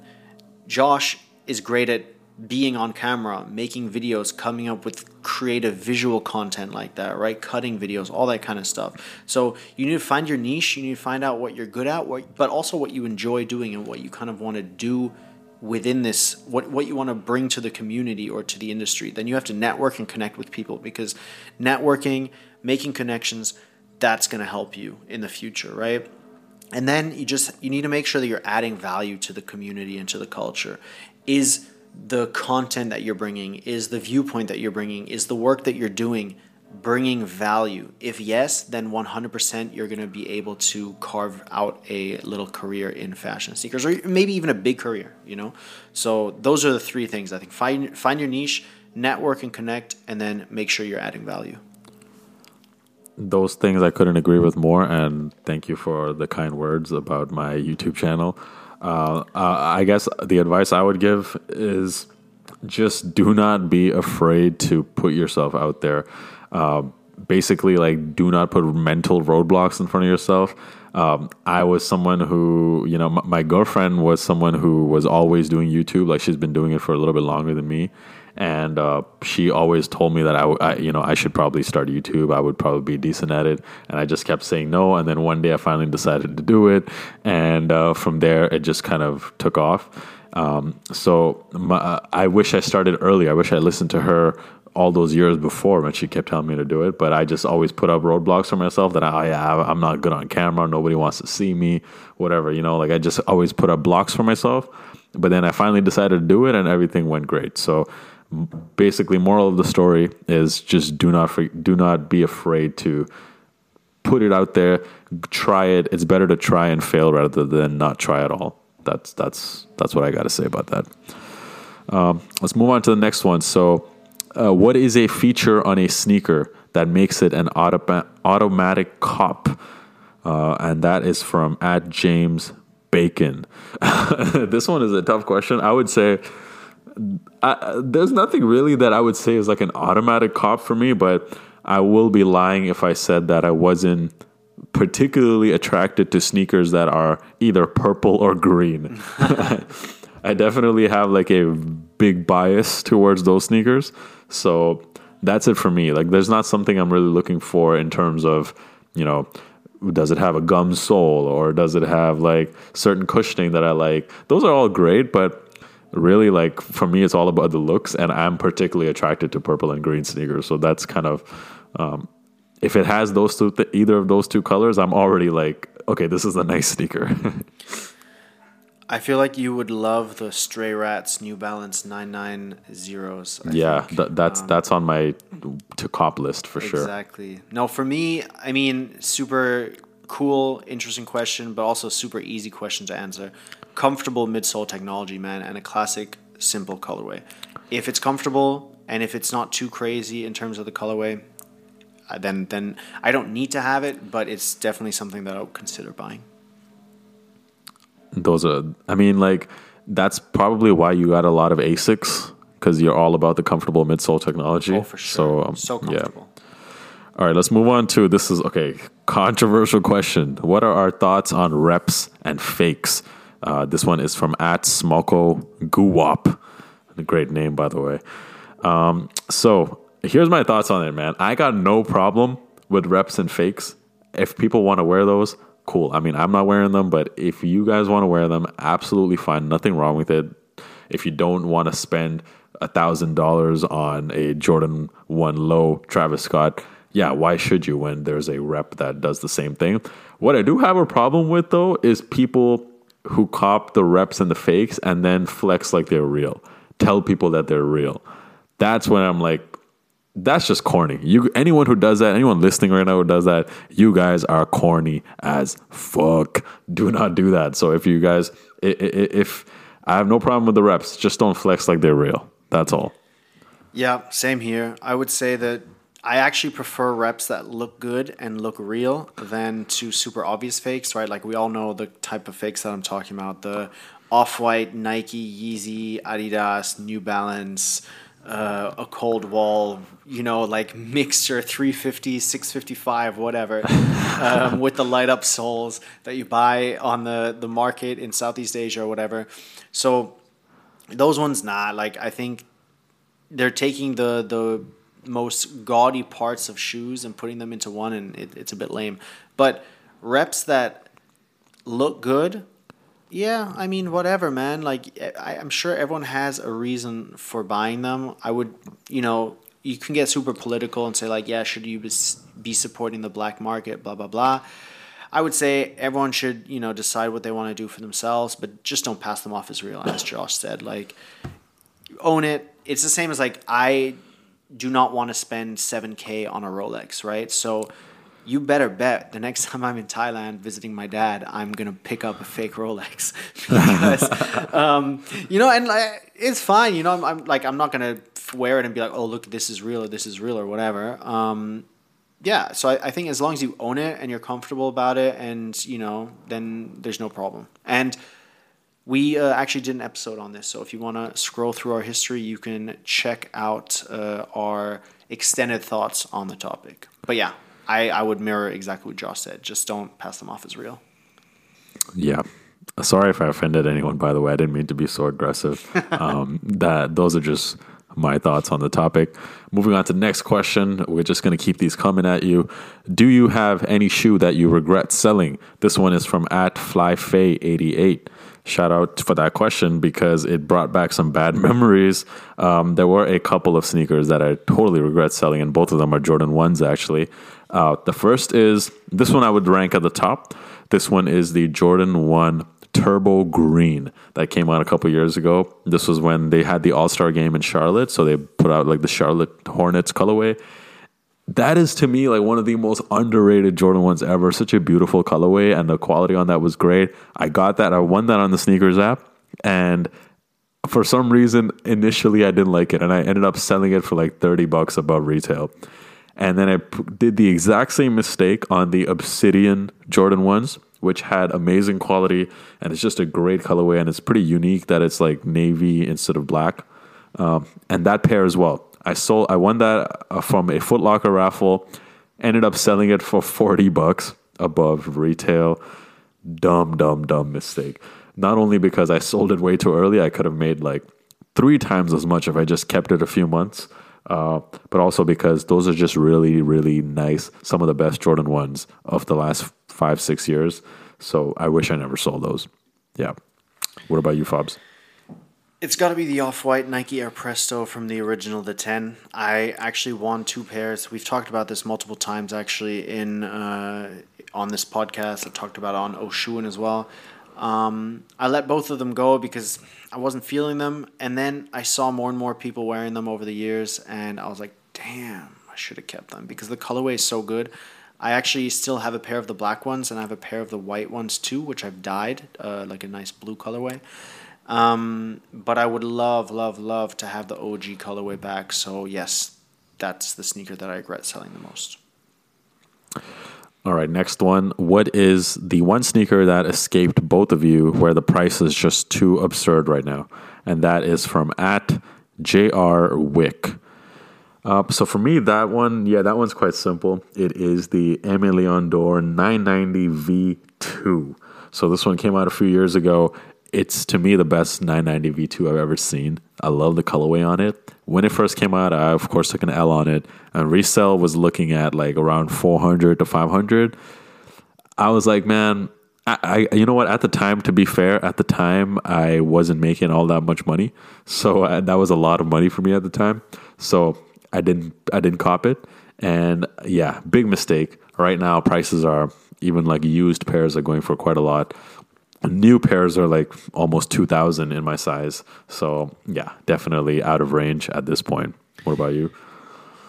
Josh is great at being on camera, making videos, coming up with creative visual content like that, right? Cutting videos, all that kind of stuff. So you need to find your niche. You need to find out what you're good at, what, but also what you enjoy doing and what you kind of want to do within this, what, what you want to bring to the community or to the industry. Then you have to network and connect with people because networking, making connections, that's going to help you in the future, right? And then you just you need to make sure that you're adding value to the community and to the culture. Is the content that you're bringing? Is the viewpoint that you're bringing? Is the work that you're doing bringing value? If yes, then 100% you're going to be able to carve out a little career in fashion sneakers or maybe even a big career, you know? So those are the three things I think. Find find your niche, network and connect and then make sure you're adding value. Those things I couldn't agree with more and thank you for the kind words about my YouTube channel. Uh, uh, I guess the advice I would give is just do not be afraid to put yourself out there. Uh, basically, like, do not put mental roadblocks in front of yourself. Um, I was someone who, you know, my, my girlfriend was someone who was always doing YouTube. Like, she's been doing it for a little bit longer than me and uh, she always told me that I, I, you know, I should probably start YouTube. I would probably be decent at it, and I just kept saying no. And then one day, I finally decided to do it, and uh, from there, it just kind of took off. Um, so my, I wish I started early. I wish I listened to her all those years before when she kept telling me to do it. But I just always put up roadblocks for myself that I, I'm not good on camera. Nobody wants to see me. Whatever, you know. Like I just always put up blocks for myself. But then I finally decided to do it, and everything went great. So basically moral of the story is just do not do not be afraid to put it out there try it it's better to try and fail rather than not try at all that's that's that's what i got to say about that um, let's move on to the next one so uh, what is a feature on a sneaker that makes it an auto- automatic cop? Uh, and that is from at James Bacon. this one is a tough question. I would say I, there's nothing really that I would say is like an automatic cop for me, but I will be lying if I said that I wasn't particularly attracted to sneakers that are either purple or green. I definitely have like a big bias towards those sneakers. So that's it for me. Like there's not something I'm really looking for in terms of, you know, does it have a gum sole or does it have like certain cushioning that I like? Those are all great, but really like for me it's all about the looks and I'm particularly attracted to purple and green sneakers. So that's kind of um, if it has those two th- either of those two colors, I'm already like, okay, this is a nice sneaker. I feel like you would love the Stray Rats New Balance 990s. I yeah, th- that's Um, that's on my to cop list for sure. Exactly. No, for me, I mean, super cool, interesting question, but also super easy question to answer. Comfortable midsole technology, man, and a classic simple colorway. If it's comfortable and if it's not too crazy in terms of the colorway, uh, then then I don't need to have it, but it's definitely something that I'll consider buying. Those are, I mean, like that's probably why you got a lot of Asics because you're all about the comfortable midsole technology. Oh, for sure. So, um, so yeah. comfortable. All right, let's move on to this is okay. Controversial question. What are our thoughts on reps and fakes? Uh, this one is from at Smoko Guwap. A great name, by the way. Um, so here's my thoughts on it, man. I got no problem with reps and fakes. If people want to wear those, cool. I mean, I'm not wearing them, but if you guys want to wear them, absolutely fine. Nothing wrong with it. If you don't want to spend a thousand dollars on a Jordan One Low Travis Scott, yeah, why should you when there's a rep that does the same thing? What I do have a problem with though is people who cop the reps and the fakes and then flex like they're real. Tell people that they're real. That's when I'm like, that's just corny. You anyone who does that, anyone listening right now who does that, you guys are corny as fuck. Do not do that. So if you guys, if I have no problem with the reps, just don't flex like they're real. That's all. Yeah, same here. I would say that I actually prefer reps that look good and look real than to super obvious fakes, right? Like we all know the type of fakes that I'm talking about the off white, Nike, Yeezy, Adidas, New Balance, uh, a cold wall, you know, like mixture 350, 655, whatever, um, with the light up soles that you buy on the, the market in Southeast Asia or whatever. So those ones, nah, like I think they're taking the the most gaudy parts of shoes and putting them into one, and it, it's a bit lame. But reps that look good, yeah, I mean, whatever, man. Like, I, I'm sure everyone has a reason for buying them. I would, you know, you can get super political and say, like, yeah, should you be supporting the black market, blah, blah, blah. I would say everyone should, you know, decide what they want to do for themselves, but just don't pass them off as real, as Josh said. Like, own it. It's the same as like I do not want to spend 7k on a Rolex, right? So you better bet the next time I'm in Thailand visiting my dad, I'm gonna pick up a fake Rolex because um, you know, and like, it's fine. You know, I'm, I'm like I'm not gonna wear it and be like, oh look, this is real or this is real or whatever. Um, yeah, so I, I think as long as you own it and you're comfortable about it, and you know, then there's no problem. And we uh, actually did an episode on this, so if you want to scroll through our history, you can check out uh, our extended thoughts on the topic. But yeah, I, I would mirror exactly what Josh said. Just don't pass them off as real. Yeah. Sorry if I offended anyone. By the way, I didn't mean to be so aggressive. um, that those are just my thoughts on the topic. Moving on to the next question. We're just going to keep these coming at you. Do you have any shoe that you regret selling? This one is from at flyfay88. Shout out for that question because it brought back some bad memories. Um, there were a couple of sneakers that I totally regret selling, and both of them are Jordan 1s actually. Uh, the first is this one I would rank at the top. This one is the Jordan 1 Turbo Green that came out a couple years ago. This was when they had the All Star game in Charlotte, so they put out like the Charlotte Hornets colorway. That is to me like one of the most underrated Jordan ones ever. Such a beautiful colorway, and the quality on that was great. I got that. I won that on the SNKRS app, and for some reason, initially I didn't like it, and I ended up selling it for like thirty bucks above retail. And then I p- did the exact same mistake on the Obsidian Jordan ones, which had amazing quality and it's just a great colorway and it's pretty unique that it's like navy instead of black. Um, and that pair as well. I sold. I won that uh, from a Foot Locker raffle. Ended up selling it for forty bucks above retail. Dumb, dumb, dumb mistake. Not only because I sold it way too early, I could have made like three times as much if I just kept it a few months. Uh, but also because those are just really, really nice. Some of the best Jordan ones of the last five, six years. So I wish I never sold those. Yeah. What about you, Fabs? It's got to be the off white Nike Air Presto from the original, the 10. I actually won two pairs. We've talked about this multiple times actually in uh, on this podcast. I've talked about it on Oshuan as well. Um, I let both of them go because I wasn't feeling them. And then I saw more and more people wearing them over the years. And I was like, damn, I should have kept them because the colorway is so good. I actually still have a pair of the black ones and I have a pair of the white ones too, which I've dyed, uh, like a nice blue colorway. Um, but I would love, love, love to have the OG colorway back. So yes, that's the sneaker that I regret selling the most. All right, next one. What is the one sneaker that escaped both of you where the price is just too absurd right now? And that is from at JR Wick. Uh, so for me, that one, yeah, that one's quite simple. It is the Aimé Leon Dore 990 V2. So this one came out a few years ago it's to me the best 990 V2 I've ever seen. I love the colorway on it. When it first came out, I of course took an L on it, and resale was looking at like around 400 to 500. I was like, man, I, I you know what? At the time, to be fair, at the time I wasn't making all that much money, so uh, that was a lot of money for me at the time. So I didn't I didn't cop it, and yeah, big mistake. Right now, prices are even like used pairs are going for quite a lot new pairs are like almost 2000 in my size. So yeah definitely out of range at this point. What about you?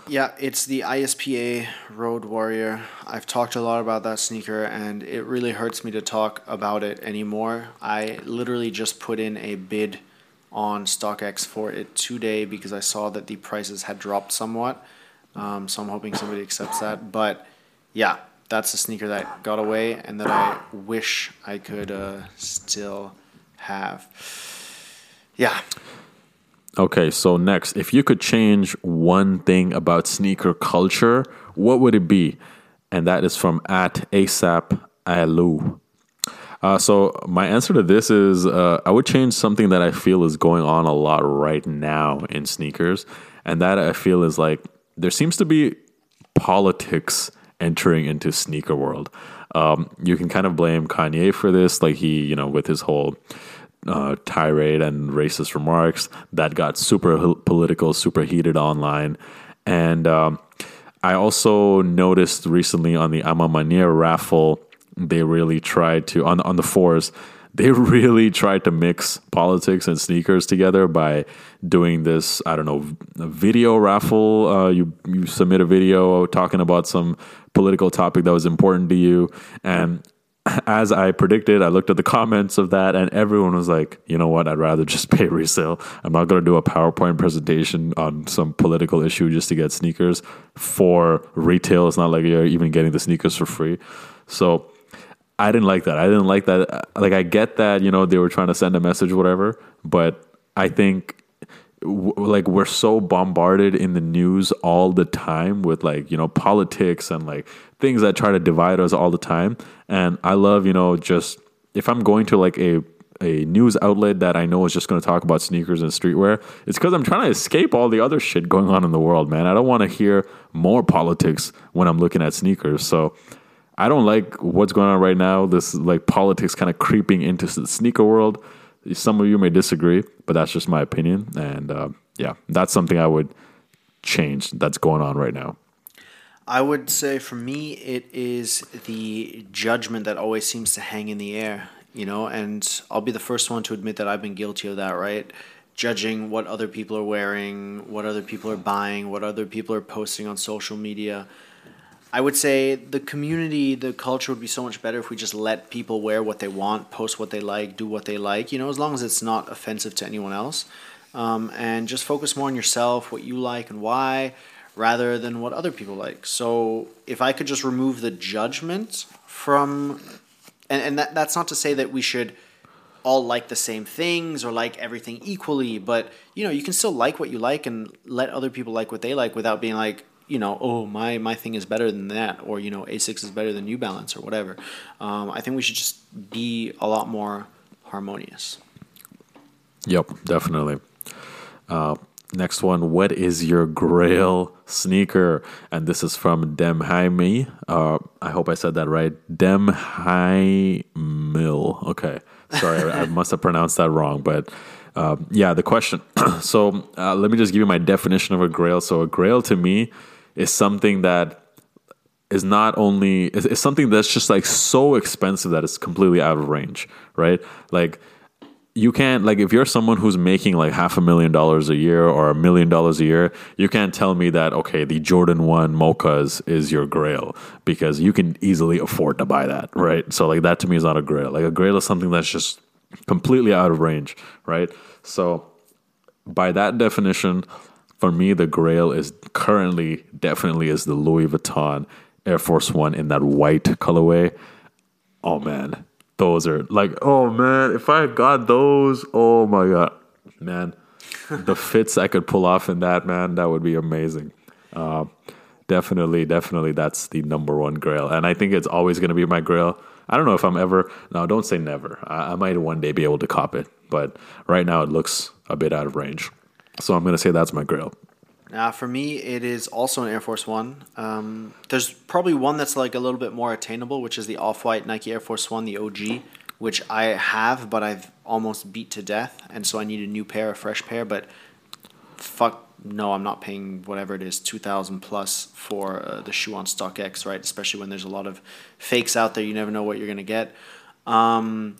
Yeah it's the ispa road warrior. I've talked a lot about that sneaker and it really hurts me to talk about it anymore. I literally just put in a bid on stockx for it today because i saw that the prices had dropped somewhat. Um, so i'm hoping somebody accepts that. But yeah that's a sneaker that got away and that I wish I could uh, still have. Yeah. Okay, so next, if you could change one thing about sneaker culture, what would it be? And that is from at ASAP Alu. Uh, so my answer to this is uh, I would change something that I feel is going on a lot right now in sneakers, and that I feel is like there seems to be politics entering into sneaker world. Um, you can kind of blame Kanye for this, like he, you know, with his whole uh, tirade and racist remarks that got super political, super heated online, and um, I also noticed recently on the A Ma Maniére raffle, they really tried to on on the fours they really tried to mix politics and sneakers together by doing this i don't know video raffle uh, you you submit a video talking about some political topic that was important to you and as I predicted, I looked at the comments of that, and everyone was like, "You know what? I'd rather just pay resale. I'm not going to do a PowerPoint presentation on some political issue just to get sneakers for retail. It's not like you're even getting the sneakers for free." So I didn't like that. I didn't like that. Like, I get that, you know, they were trying to send a message, whatever, but I think like we're so bombarded in the news all the time with like, you know, politics and like things that try to divide us all the time. And I love, you know, just if I'm going to like a a news outlet that I know is just going to talk about sneakers and streetwear, it's because I'm trying to escape all the other shit going on in the world, man. I don't want to hear more politics when I'm looking at sneakers. So I don't like what's going on right now. This like politics kind of creeping into the sneaker world. Some of you may disagree, but that's just my opinion. And uh, yeah, that's something I would change that's going on right now. I would say for me, it is the judgment that always seems to hang in the air, you know, and I'll be the first one to admit that I've been guilty of that, right? Judging what other people are wearing, what other people are buying, what other people are posting on social media I would say the community, the culture would be so much better if we just let people wear what they want, post what they like, do what they like, you know, as long as it's not offensive to anyone else. Um, and just focus more on yourself, what you like and why, rather than what other people like. So if I could just remove the judgment from, and, and that, that's not to say that we should all like the same things or like everything equally, but you know, you can still like what you like and let other people like what they like without being like, you know, oh my my thing is better than that, or you know, Asics is better than New Balance or whatever. Um, I think we should just be a lot more harmonious. Yep, definitely. Uh, next one. What is your grail sneaker? And this is from Dem Jaime. Uh, I hope I said that right. Dem High Mill. Okay. Sorry, I, I must have pronounced that wrong. But uh, yeah, the question. so uh, let me just give you my definition of a grail. So a grail to me is something that is not only is, is something that's just like so expensive that it's completely out of range, right? Like you can't like if you're someone who's making like half a million dollars a year or a million dollars a year, you can't tell me that okay, the Jordan One Mochas is your grail because you can easily afford to buy that, right? So like that to me is not a grail. Like a grail is something that's just completely out of range, right? So by that definition, for me, the grail is currently definitely is the Louis Vuitton Air Force One in that white colorway. Oh man, those are like, oh man, if I got those, oh my god, man, the fits I could pull off in that, man, that would be amazing. Uh, definitely, definitely, that's the number one grail, and I think it's always going to be my grail. I don't know if I'm ever. No, don't say never. I, I might one day be able to cop it, but right now it looks a bit out of range. So I'm going to say that's my grail. Uh, for me, it is also an Air Force One. Um, there's probably one that's like a little bit more attainable, which is the Off White Nike Air Force One, the OG, which I have, but I've almost beat to death, and so I need a new pair, a fresh pair. But fuck, no, I'm not paying whatever it is, two thousand plus for uh, the shoe on StockX, right? Especially when there's a lot of fakes out there, you never know what you're gonna get. Um,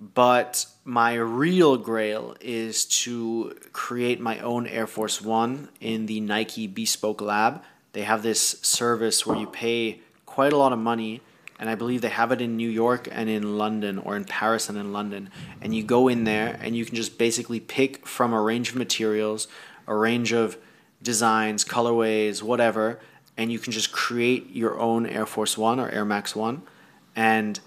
but my real grail is to create my own Air Force One in the Nike Bespoke Lab. They have this service where you pay quite a lot of money, and I believe they have it in New York and in London, or in Paris and in London. And you go in there and you can just basically pick from a range of materials, a range of designs, colorways, whatever, and you can just create your own Air Force One or Air Max One. And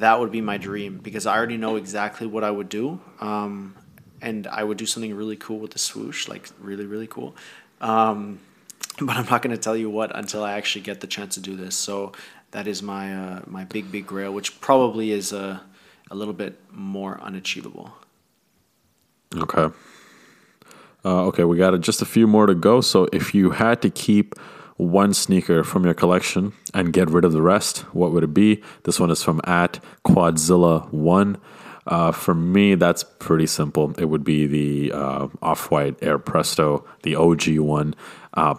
that would be my dream because I already know exactly what I would do. Um, and I would do something really cool with the swoosh, like really, really cool. Um, but I'm not going to tell you what until I actually get the chance to do this. So that is my uh, my big, big grail, which probably is a, a little bit more unachievable. Okay. Uh, okay, we got just a few more to go. So if you had to keep one sneaker from your collection and get rid of the rest, what would it be? This one is from at Quadzilla1. Uh, for me, that's pretty simple. It would be the uh, Off White Air Presto, the OG one. Uh,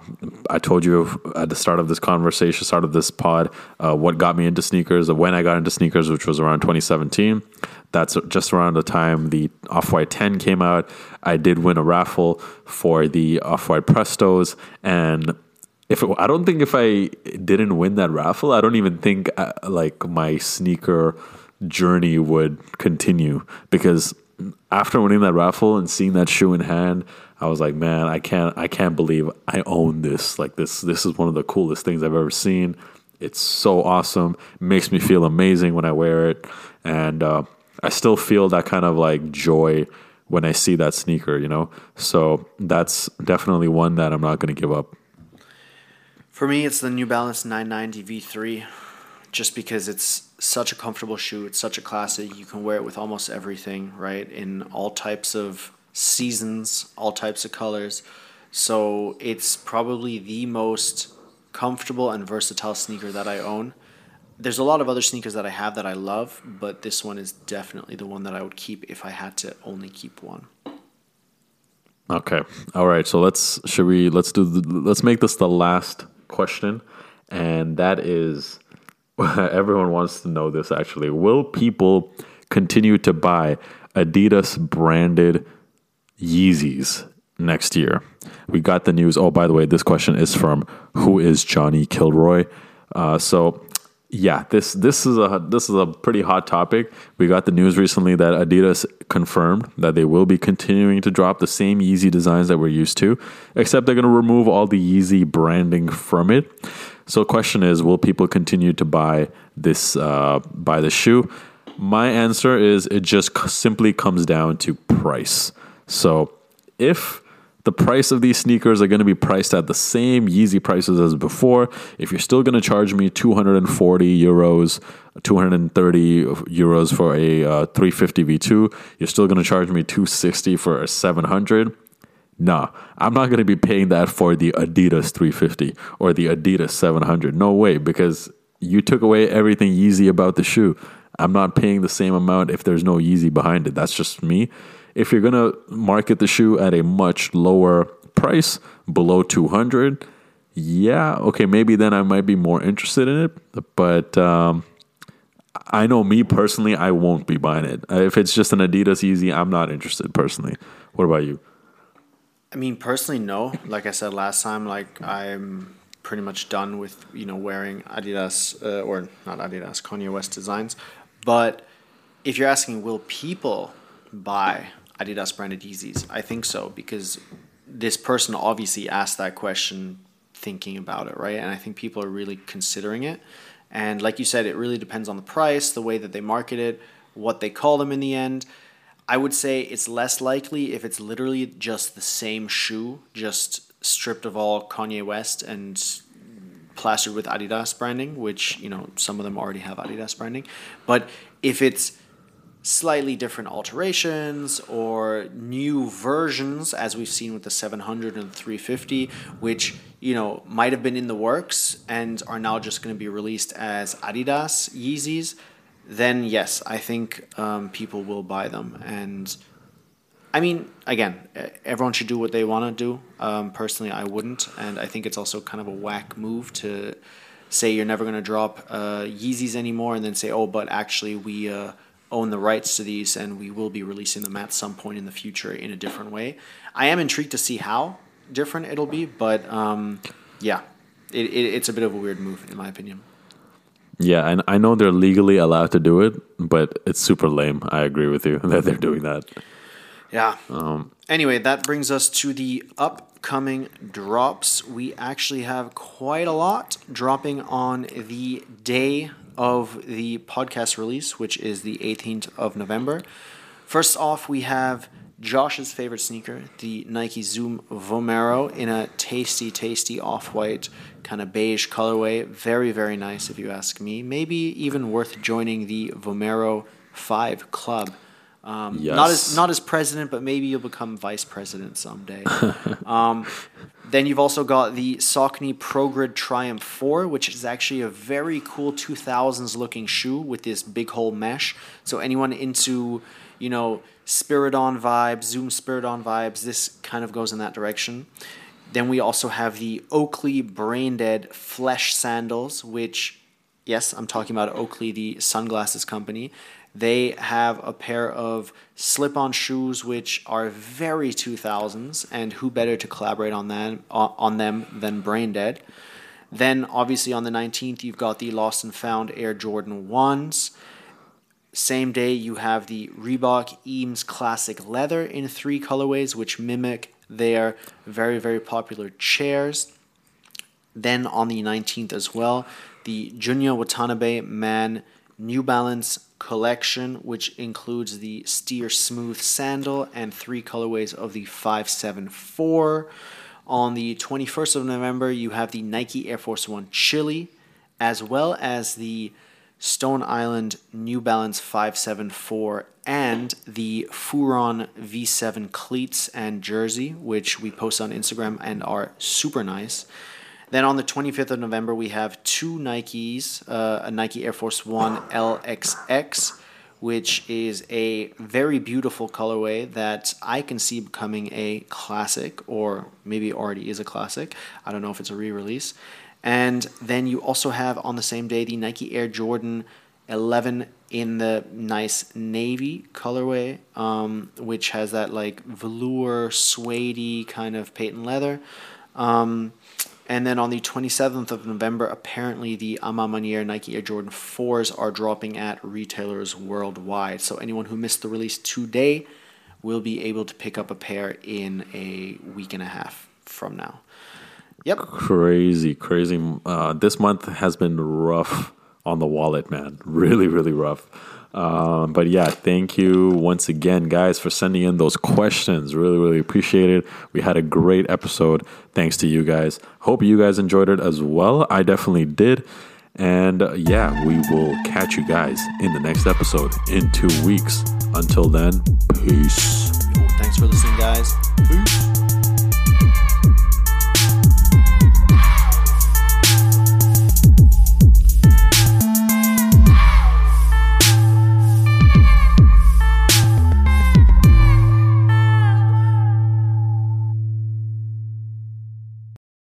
I told you at the start of this conversation, start of this pod, uh, what got me into sneakers, when I got into sneakers, which was around 2017. That's just around the time the Off White 10 came out. I did win a raffle for the Off White Prestos, and if it, I don't think if I didn't win that raffle, I don't even think uh, like my sneaker journey would continue because after winning that raffle and seeing that shoe in hand, I was like, man, I can't, I can't believe I own this. Like this, this is one of the coolest things I've ever seen. It's so awesome. It makes me feel amazing when I wear it, and uh, I still feel that kind of like joy when I see that sneaker. You know, so that's definitely one that I'm not going to give up. For me, it's the New Balance 990 V3, just because it's such a comfortable shoe. It's such a classic. You can wear it with almost everything, right? In all types of seasons, all types of colors. So it's probably the most comfortable and versatile sneaker that I own. There's a lot of other sneakers that I have that I love, but this one is definitely the one that I would keep if I had to only keep one. Okay. All right. So let's should we let's do the, let's make this the last question, and that is everyone wants to know this actually. Will people continue to buy Adidas branded Yeezys next year? We got the news. Oh, by the way, this question is from who is Johnny Kilroy? Uh, so yeah, this this is a this is a pretty hot topic. We got the news recently that Adidas confirmed that they will be continuing to drop the same Yeezy designs that we're used to, except they're going to remove all the Yeezy branding from it. So, question is, will people continue to buy this uh, buy the shoe? My answer is it just simply comes down to price. So, if the price of these sneakers are going to be priced at the same Yeezy prices as before. If you're still going to charge me 240 euros, 230 euros for a uh, 350 V2, you're still going to charge me 260 for a 700. Nah, I'm not going to be paying that for the Adidas 350 or the Adidas 700. No way, because you took away everything Yeezy about the shoe. I'm not paying the same amount if there's no Yeezy behind it. That's just me if you're going to market the shoe at a much lower price, below 200, yeah, okay, maybe then I might be more interested in it. But um, I know me personally, I won't be buying it. If it's just an Adidas Yeezy, I'm not interested personally. What about you? I mean, personally, no. Like I said last time, like I'm pretty much done with you know wearing Adidas uh, or not Adidas Kanye West designs. But if you're asking, will people buy Adidas branded Yeezys? I think so because this person obviously asked that question thinking about it, right? And I think people are really considering it. And like you said, it really depends on the price, the way that they market it, what they call them in the end. I would say it's less likely if it's literally just the same shoe, just stripped of all Kanye West and plastered with Adidas branding, which, you know, some of them already have Adidas branding. But if it's slightly different alterations or new versions as we've seen with the 700 and 350 which you know might have been in the works and are now just going to be released as adidas yeezys then yes i think um, people will buy them. And i mean again everyone should do what they want to do. Um, personally i wouldn't. And i think it's also kind of a whack move to say you're never going to drop uh, yeezys anymore and then say oh but actually we uh, own the rights to these, and we will be releasing them at some point in the future in a different way. I am intrigued to see how different it'll be, but um, yeah, it, it, it's a bit of a weird move, in my opinion. Yeah, and I know they're legally allowed to do it, but it's super lame. I agree with you that they're doing that. Yeah. Um, anyway, that brings us to the upcoming drops. We actually have quite a lot dropping on the day of the podcast release, which is the 18th of November. First off, we have Josh's favorite sneaker, the Nike Zoom Vomero, in a tasty, tasty off white kind of beige colorway. Very, very nice, if you ask me. Maybe even worth joining the Vomero 5 club. Um, yes. Not as not as president, but maybe you'll become vice president someday. um, then you've also got the Saucony ProGrid Triumph 4, which is actually a very cool 2000s looking shoe with this big hole mesh. So anyone into, you know, Spiridon vibes, Zoom Spiridon vibes, this kind of goes in that direction. Then we also have the Oakley Brain Dead Flesh Sandals, which, yes, I'm talking about Oakley, the sunglasses company. They have a pair of slip on shoes which are very 2000s, and who better to collaborate on, them on them than Brain Dead? Then, obviously, on the 19th, you've got the Lost and Found Air Jordan 1s. Same day, you have the Reebok Eames Classic Leather in three colorways, which mimic their very, very popular chairs. Then on the 19th as well, the Junya Watanabe Man New Balance collection, which includes the Steer Smooth sandal and three colorways of the 574. On the 21st of November, you have the Nike Air Force One Chili, as well as the Stone Island New Balance 574 and the Furon V7 cleats and jersey, which we post on Instagram and are super nice. Then on the 25th of November, we have two Nikes, uh, a Nike Air Force One LXX, which is a very beautiful colorway that I can see becoming a classic, or maybe already is a classic. I don't know if it's a re release. And then you also have on the same day the Nike Air Jordan 11 in the nice navy colorway, um, which has that like velour, suede kind of patent leather. Um, and then on the 27th of November, apparently the Ama Nike Air Jordan 4s are dropping at retailers worldwide. So anyone who missed the release today will be able to pick up a pair in a week and a half from now. Yep. Crazy, crazy. Uh, this month has been rough on the wallet, man. Really, really rough. Um, but yeah, thank you once again, guys, for sending in those questions. Really, really appreciate it. We had a great episode. Thanks to you guys. Hope you guys enjoyed it as well. I definitely did. And uh, yeah, we will catch you guys in the next episode in two weeks. Until then, peace. Thanks for listening, guys.